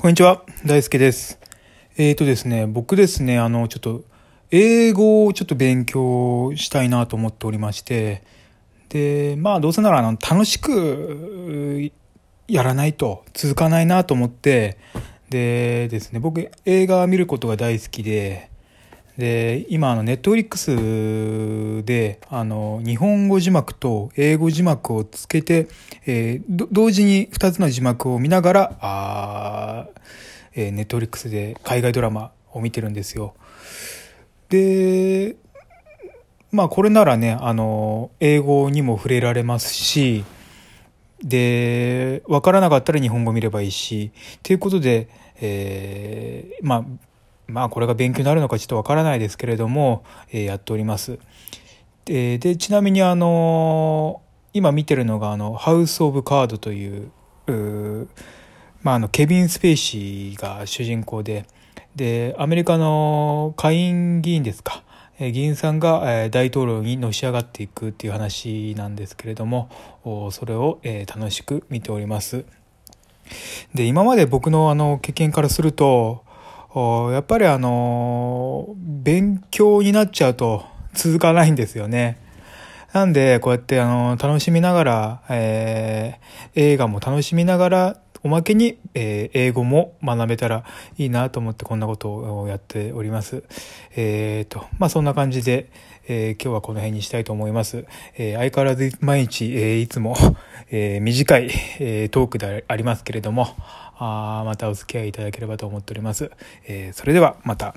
こんにちは、大輔です。えーとですね、僕ですね、あの、ちょっと、英語をちょっと勉強したいなと思っておりまして、で、まあ、どうせなら、あの、楽しく、やらないと続かないなと思って、でですね、僕、映画見ることが大好きで、で、今、あの、ネットフリックスで、あの、日本語字幕と英語字幕をつけて、えー同時に2つの字幕を見ながら、あえーネットフリックスで海外ドラマを見てるんですよ。で、まあ、これならね、あの、英語にも触れられますし、で、わからなかったら日本語見ればいいし、ということで、えーまあ、まあこれが勉強になるのかちょっとわからないですけれども、えーやっております。ででちなみにあの今見てるのがあの「ハウス・オブ・カード」というまあ、あのケビン・スペイシーが主人公ででアメリカの下院議員ですか議員さんが大統領にのし上がっていくっていう話なんですけれどもそれを楽しく見ております。で今まで僕のあの経験からするとやっぱりあの勉強になっちゃうと続かないんですよね。なんでこうやってあの楽しみながら、えー映画も楽しみながらおまけに、えー英語も学べたらいいなと思ってこんなことをやっております。えーとまあそんな感じで、えー今日はこの辺にしたいと思います。え相変わらず毎日、えいつも、え短い、えトークでありますけれどもあまたお付き合いいただければと思っております。えそれではまた。